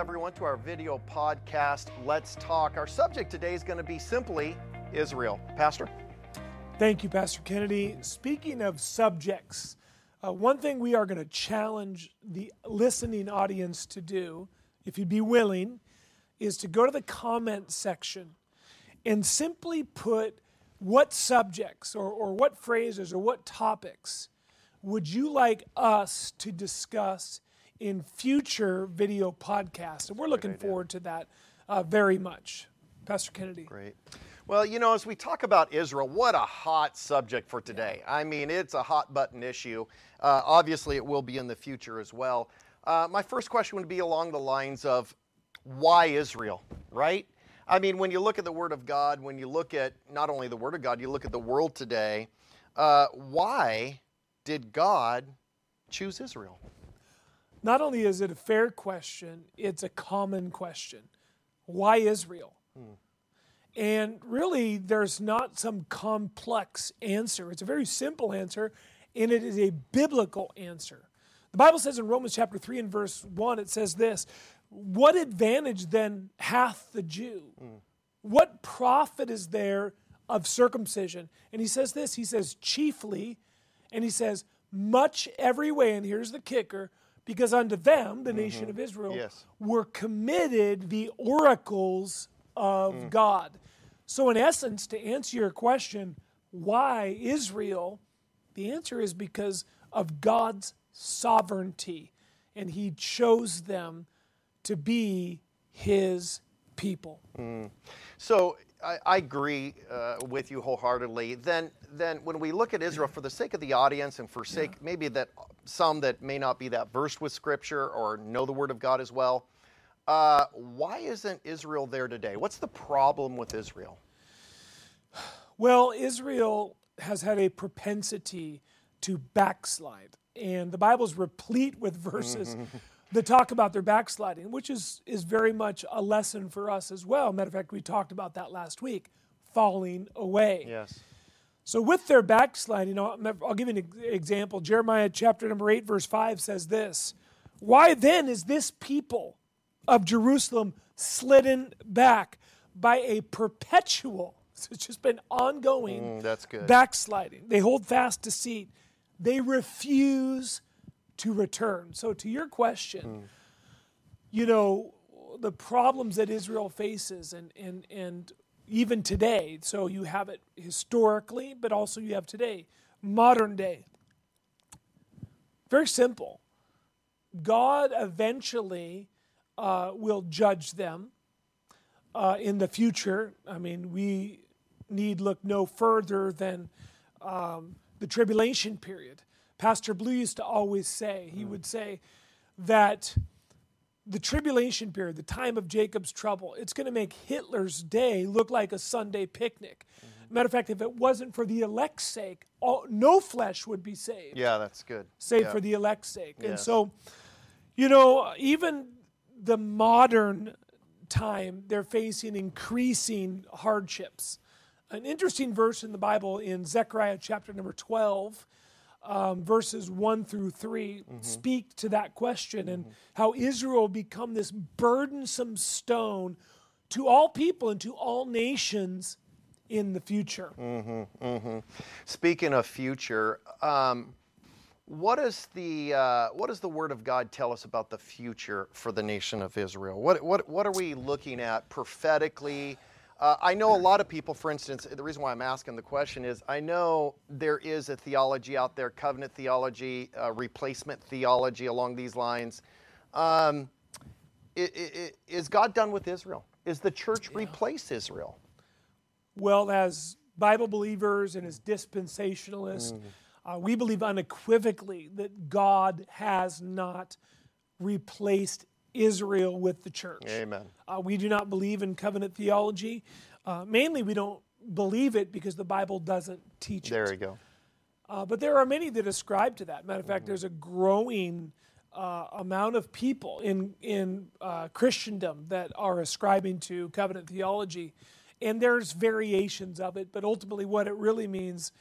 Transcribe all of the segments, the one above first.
everyone, to our video podcast, Let's Talk. Our subject today is going to be simply Israel. Pastor? Thank you, Pastor Kennedy. Speaking of subjects, uh, one thing we are going to challenge the listening audience to do, if you'd be willing, is to go to the comment section and simply put what subjects or, or what phrases or what topics would you like us to discuss in future video podcasts? And we're looking forward to that uh, very much. Pastor Kennedy. Great. Well, you know, as we talk about Israel, what a hot subject for today. I mean, it's a hot button issue. Uh, obviously, it will be in the future as well. Uh, my first question would be along the lines of why Israel, right? I mean, when you look at the Word of God, when you look at not only the Word of God, you look at the world today, uh, why did God choose Israel? Not only is it a fair question, it's a common question. Why Israel? Hmm. And really, there's not some complex answer. It's a very simple answer, and it is a biblical answer. The Bible says in Romans chapter 3 and verse 1, it says this What advantage then hath the Jew? Mm. What profit is there of circumcision? And he says this He says, chiefly, and he says, much every way, and here's the kicker, because unto them, the mm-hmm. nation of Israel, yes. were committed the oracles of mm. God. So, in essence, to answer your question, why Israel? The answer is because of God's sovereignty, and He chose them to be His people. Mm. So, I, I agree uh, with you wholeheartedly. Then, then when we look at Israel, for the sake of the audience and for sake yeah. maybe that some that may not be that versed with Scripture or know the Word of God as well, uh, why isn't Israel there today? What's the problem with Israel? Well, Israel has had a propensity to backslide, and the Bible is replete with verses. That talk about their backsliding, which is, is very much a lesson for us as well. Matter of fact, we talked about that last week falling away. Yes. So, with their backsliding, I'll, I'll give you an example. Jeremiah chapter number 8, verse 5 says this Why then is this people of Jerusalem slidden back by a perpetual, so it's just been ongoing mm, that's good. backsliding? They hold fast deceit, they refuse to return. So, to your question, mm. you know, the problems that Israel faces and, and, and even today, so you have it historically, but also you have today, modern day. Very simple. God eventually uh, will judge them uh, in the future. I mean, we need look no further than um, the tribulation period. Pastor Blue used to always say, he would say that the tribulation period, the time of Jacob's trouble, it's going to make Hitler's day look like a Sunday picnic. Mm-hmm. Matter of fact, if it wasn't for the elect's sake, all, no flesh would be saved. Yeah, that's good. Save yeah. for the elect's sake. And so, you know, even the modern time, they're facing increasing hardships. An interesting verse in the Bible in Zechariah chapter number 12 um, verses 1 through 3 mm-hmm. speak to that question mm-hmm. and how Israel become this burdensome stone to all people and to all nations in the future. Mm-hmm, mm-hmm. Speaking of future, um, what, is the, uh, what does the Word of God tell us about the future for the nation of Israel? What, what, what are we looking at prophetically? Uh, I know a lot of people, for instance, the reason why I'm asking the question is I know there is a theology out there, covenant theology, uh, replacement theology along these lines. Um, it, it, is God done with Israel? Is the church yeah. replace Israel? Well, as Bible believers and as dispensationalists, mm. uh, we believe unequivocally that God has not replaced Israel with the church. Amen. Uh, we do not believe in covenant theology. Uh, mainly, we don't believe it because the Bible doesn't teach there it. There you go. Uh, but there are many that ascribe to that. Matter of fact, mm-hmm. there's a growing uh, amount of people in in uh, Christendom that are ascribing to covenant theology, and there's variations of it. But ultimately, what it really means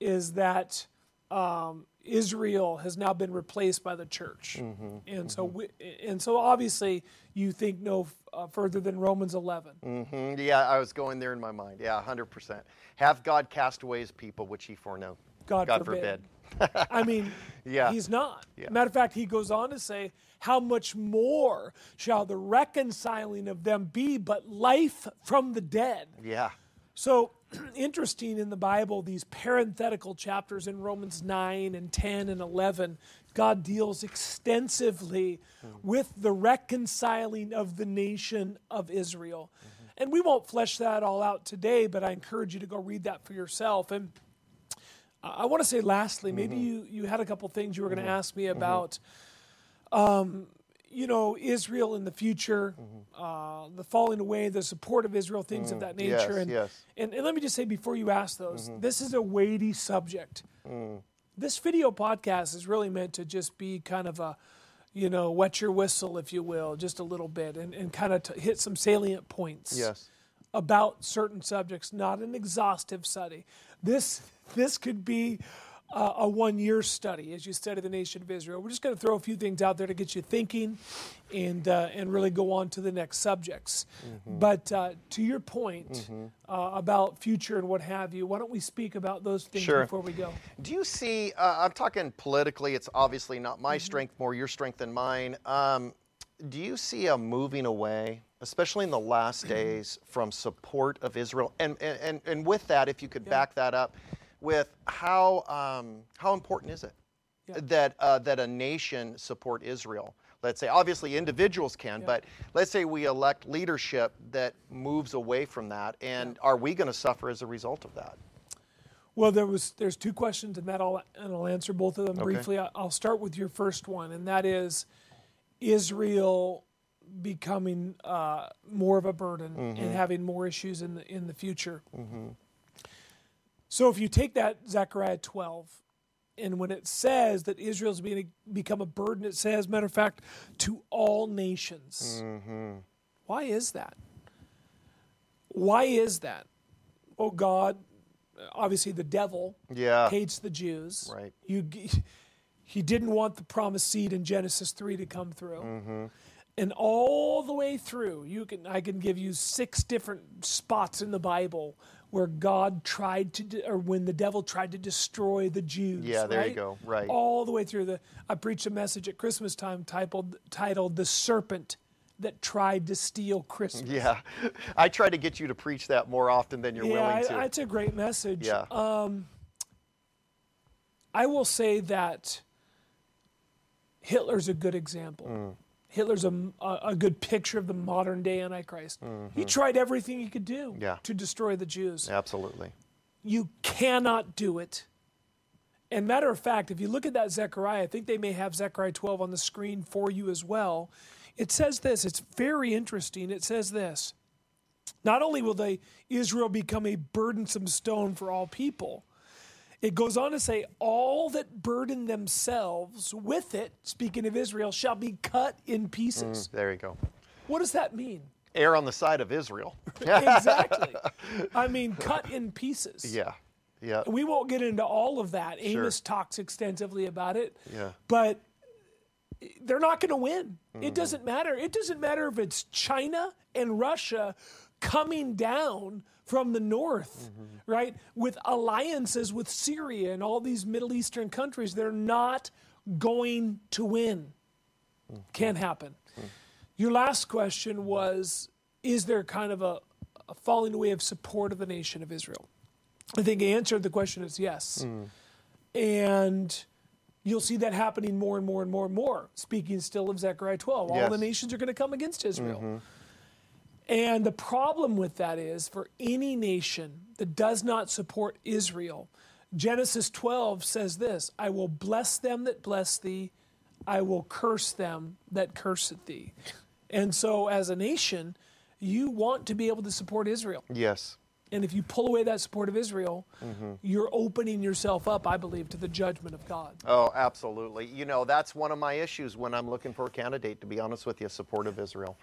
is that um, Israel has now been replaced by the church, Mm-hmm, and so we, and so obviously you think no f- uh, further than Romans 11. Mhm, Yeah, I was going there in my mind. Yeah, 100%. Have God cast away his people, which he foreknow. God, forbid. I mean, Yeah. he's not. Yeah. Matter of fact, he goes on to say, How much more shall the reconciling of them be but life from the dead? Yeah. So interesting in the Bible, these parenthetical chapters in Romans 9 and 10 and 11, God deals extensively with the reconciling of the nation of Israel. Mm-hmm. And we won't flesh that all out today, but I encourage you to go read that for yourself. And I want to say lastly, maybe mm-hmm. you, you had a couple things you were going to mm-hmm. ask me about. Um, you know, Israel in the future, mm-hmm. uh, the falling away, the support of Israel, things of mm. that nature. yes, and, yes. and and let me just say before you ask those, mm-hmm. this is a weighty subject. Mm. This video podcast is really meant to just be kind of a, you know, wet your whistle, if you will, just a little bit, and, and kind of t- hit some salient points Yes. about certain subjects, not an exhaustive study. This this could be uh, a one year study as you study the nation of Israel. We're just going to throw a few things out there to get you thinking, and uh, and really go on to the next subjects. But uh, to your point uh, about future and what have you, why don't we speak about those things Sure. before we go? Do you see, uh, I'm talking politically, it's obviously not my Mm-hmm. strength, more your strength than mine. Um, do you see a moving away, especially in the last days, from support of Israel? And, and, and, and with that, if you could back that up with how, um, how important is it Yeah. that, uh, that a nation support Israel? Let's say, obviously individuals can, Yeah. but let's say we elect leadership that moves away from that, and are we going to suffer as a result of that? Well, there was there's two questions in that, I'll, and I'll answer both of them briefly. I- I'll start with your first one, and that is Israel becoming uh, more of a burden and having more issues in the in the future. So, if you take that Zechariah 12, and when it says that Israel's being become a burden, it says, matter of fact, to all nations. Why is that? Why is that? Oh God, obviously the devil Yeah. hates the Jews. Right. You, he didn't want the promised seed in Genesis three to come through, Mm-hmm. and all the way through, you can I can give you six different spots in the Bible where God tried to, de- or when the devil tried to destroy the Jews. Yeah, there you go. Right. All the way through the. I preached a message at Christmas time titled titled "The Serpent That Tried to Steal Christmas." Yeah, I try to get you to preach that more often than you're yeah, willing to. it's a great message. yeah, I will say that Hitler's a good example. Mm. Hitler's a, a, good picture of the modern day Antichrist. He tried everything he could do Mm-hmm. Yeah. to destroy the Jews. absolutely. You cannot do it. And matter of fact, if you look at that Zechariah, I think they may have Zechariah 12 on the screen for you as well. It says this, it's very interesting. It says this Not only will they, Israel become a burdensome stone for all people, it goes on to say, all that burden themselves with it, speaking of Israel, shall be cut in pieces. Mm, there you go. What does that mean? Err on the side of Israel. exactly. I mean, cut in pieces. yeah, yeah, We won't get into all of that. Amos talks extensively about it. Yeah. But they're not going to win. Mm-hmm. It doesn't matter. It doesn't matter if it's China and Russia coming down from the north, Mm-hmm. right? With alliances with Syria and all these Middle Eastern countries, they're not going to win. Mm-hmm. Can't happen. Your last question was Is there kind of a, a falling away of support of the nation of Israel? I think the answer to the question is yes. And you'll see that happening more and more and more and more. Speaking still of Zechariah 12, all Yes. the nations are going to come against Israel. Mm-hmm. And the problem with that is for any nation that does not support Israel, Genesis 12 says this I will bless them that bless thee, I will curse them that curseth thee. And so, as a nation, you want to be able to support Israel. yes, And if you pull away that support of Israel, mm-hmm. you're opening yourself up, I believe, to the judgment of God. oh, absolutely. You know, that's one of my issues when I'm looking for a candidate. To be honest with you, support of Israel.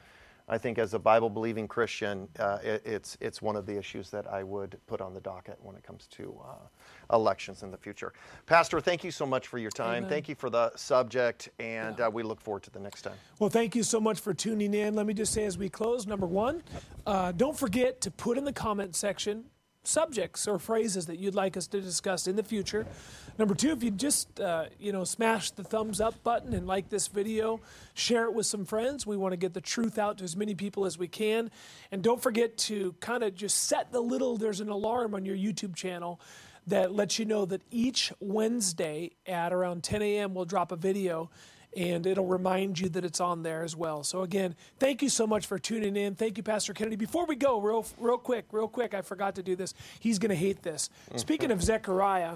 I think as a Bible believing Christian, uh, it, it's, it's one of the issues that I would put on the docket when it comes to uh, elections in the future. Pastor, thank you so much for your time. Amen. Thank you for the subject, and uh, we look forward to the next time. Well, thank you so much for tuning in. Let me just say as we close, number one, uh, don't forget to put in the comment section subjects or phrases that you'd like us to discuss in the future. Number two, if you just uh, you know smash the thumbs up button and like this video, share it with some friends. We want to get the truth out to as many people as we can, and don't forget to kind of just set the little. There's an alarm on your YouTube channel that lets you know that each Wednesday at around 10 a.m. we'll drop a video and it'll remind you that it's on there as well. So again, thank you so much for tuning in. Thank you, Pastor Kennedy. Before we go, real real quick, real quick, I forgot to do this. He's going to hate this. Speaking of Zechariah,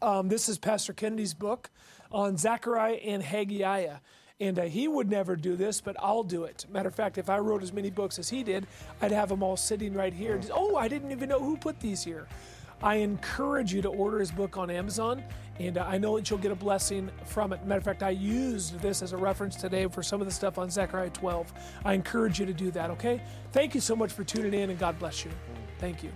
um, this is Pastor Kennedy's book on Zechariah and Haggai. And uh, he would never do this, but I'll do it. Matter of fact, if I wrote as many books as he did, I'd have them all sitting right here. Just, oh, I didn't even know who put these here. I encourage you to order his book on Amazon, and uh, I know that you'll get a blessing from it. Matter of fact, I used this as a reference today for some of the stuff on Zechariah 12. I encourage you to do that, okay? Thank you so much for tuning in, and God bless you. Thank you.